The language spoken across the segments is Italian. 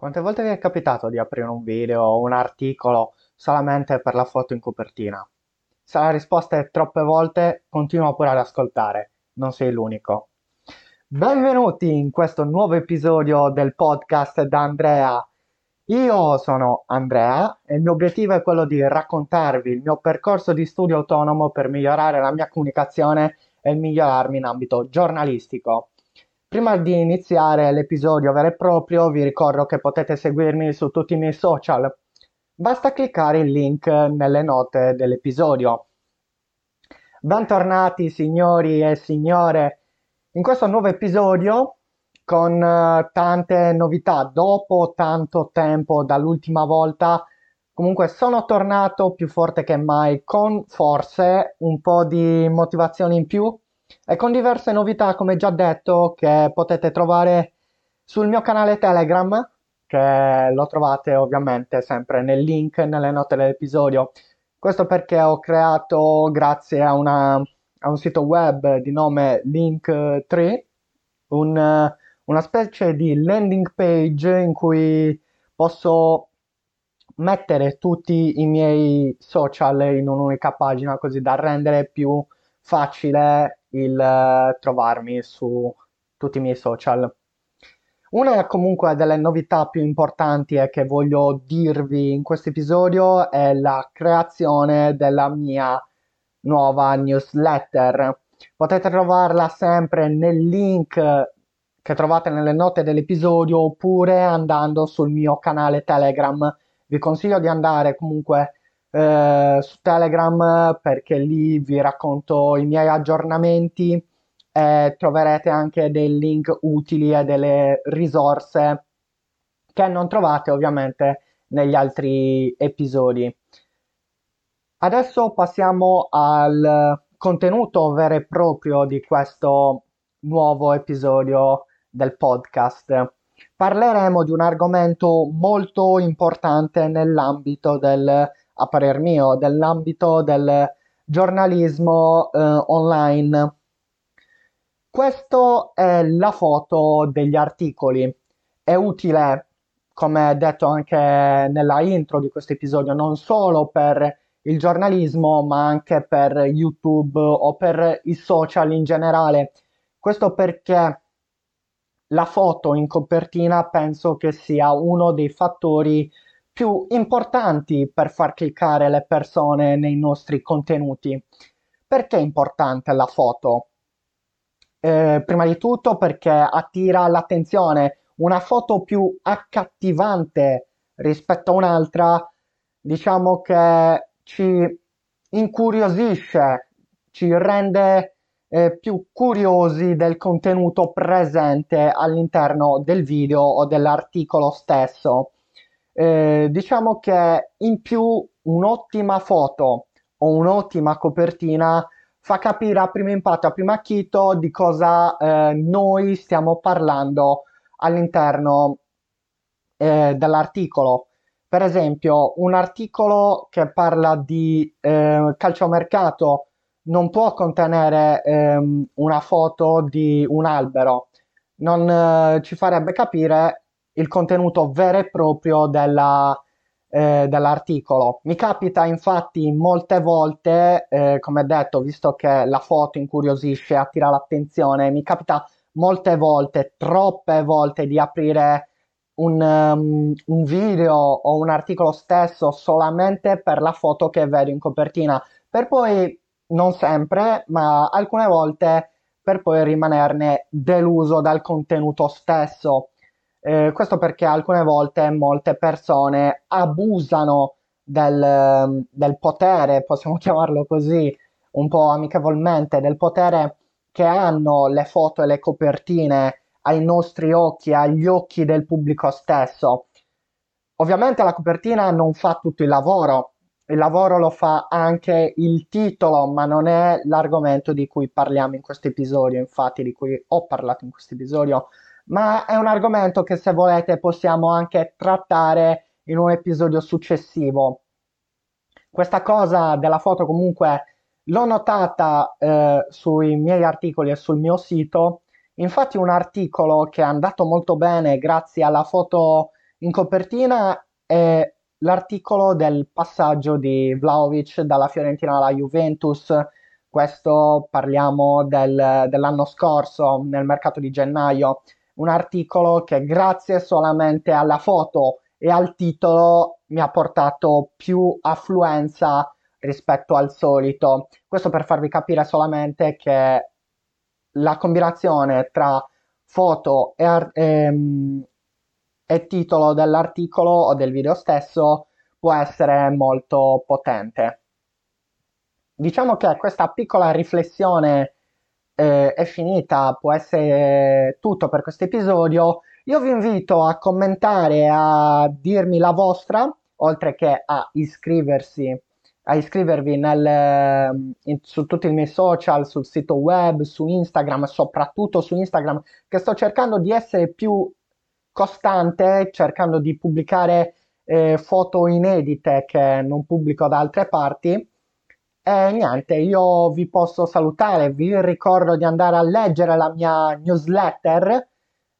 Quante volte vi è capitato di aprire un video o un articolo solamente per la foto in copertina? Se la risposta è troppe volte, continua pure ad ascoltare, non sei l'unico. Benvenuti in questo nuovo episodio del podcast da Andrea. Io sono Andrea e il mio obiettivo è quello di raccontarvi il mio percorso di studio autonomo per migliorare la mia comunicazione e migliorarmi in ambito giornalistico. Prima di iniziare l'episodio vero e proprio, vi ricordo che potete seguirmi su tutti i miei social. Basta cliccare il link nelle note dell'episodio. Bentornati signori e signore in questo nuovo episodio con uh, tante novità. Dopo tanto tempo dall'ultima volta, comunque sono tornato più forte che mai con forse un po' di motivazione in più e con diverse novità, come già detto, che potete trovare sul mio canale Telegram, che lo trovate ovviamente sempre nel link nelle note dell'episodio. Questo perché ho creato, grazie a, una, a un sito web di nome Linktree, un, una specie di landing page in cui posso mettere tutti i miei social in un'unica pagina così da rendere più facile il uh, trovarmi su tutti i miei social. Una comunque delle novità più importanti che voglio dirvi in questo episodio è la creazione della mia nuova newsletter. Potete trovarla sempre nel link che trovate nelle note dell'episodio oppure andando sul mio canale Telegram. Vi consiglio di andare comunque eh, su Telegram perché lì vi racconto i miei aggiornamenti e troverete anche dei link utili e delle risorse che non trovate ovviamente negli altri episodi. Adesso passiamo al contenuto vero e proprio di questo nuovo episodio del podcast. Parleremo di un argomento molto importante nell'ambito del a parer mio, dell'ambito del giornalismo eh, online. Questa è la foto degli articoli. È utile, come detto anche nella intro di questo episodio, non solo per il giornalismo, ma anche per YouTube o per i social in generale. Questo perché la foto in copertina penso che sia uno dei fattori più importanti per far cliccare le persone nei nostri contenuti. Perché è importante la foto? Eh, prima di tutto perché attira l'attenzione. Una foto più accattivante rispetto a un'altra, diciamo che ci incuriosisce, ci rende eh, più curiosi del contenuto presente all'interno del video o dell'articolo stesso. Eh, diciamo che in più un'ottima foto o un'ottima copertina fa capire a primo impatto, a primo acchito di cosa eh, noi stiamo parlando all'interno eh, dell'articolo. Per esempio, un articolo che parla di eh, calciomercato non può contenere ehm, una foto di un albero, non eh, ci farebbe capire il contenuto vero e proprio della, eh, dell'articolo. Mi capita infatti molte volte, eh, come detto, visto che la foto incuriosisce, attira l'attenzione, mi capita molte volte, troppe volte di aprire un, um, un video o un articolo stesso solamente per la foto che vedo in copertina, per poi, non sempre, ma alcune volte, per poi rimanerne deluso dal contenuto stesso. Eh, questo perché alcune volte molte persone abusano del, del potere, possiamo chiamarlo così, un po' amichevolmente, del potere che hanno le foto e le copertine ai nostri occhi, agli occhi del pubblico stesso. Ovviamente la copertina non fa tutto il lavoro, il lavoro lo fa anche il titolo, ma non è l'argomento di cui parliamo in questo episodio, infatti di cui ho parlato in questo episodio ma è un argomento che se volete possiamo anche trattare in un episodio successivo. Questa cosa della foto comunque l'ho notata eh, sui miei articoli e sul mio sito. Infatti un articolo che è andato molto bene grazie alla foto in copertina è l'articolo del passaggio di Vlaovic dalla Fiorentina alla Juventus. Questo parliamo del, dell'anno scorso, nel mercato di gennaio. Un articolo che grazie solamente alla foto e al titolo mi ha portato più affluenza rispetto al solito. Questo per farvi capire solamente che la combinazione tra foto e, ar- ehm, e titolo dell'articolo o del video stesso può essere molto potente. Diciamo che questa piccola riflessione eh, è finita, può essere tutto per questo episodio. Io vi invito a commentare, a dirmi la vostra, oltre che a iscriversi a iscrivervi nel, in, su tutti i miei social, sul sito web, su Instagram, soprattutto su Instagram, che sto cercando di essere più costante, cercando di pubblicare eh, foto inedite che non pubblico da altre parti. E niente, io vi posso salutare, vi ricordo di andare a leggere la mia newsletter,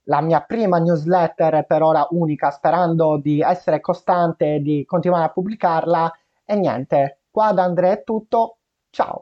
la mia prima newsletter per ora unica, sperando di essere costante e di continuare a pubblicarla. E niente, qua da Andrea è tutto, ciao!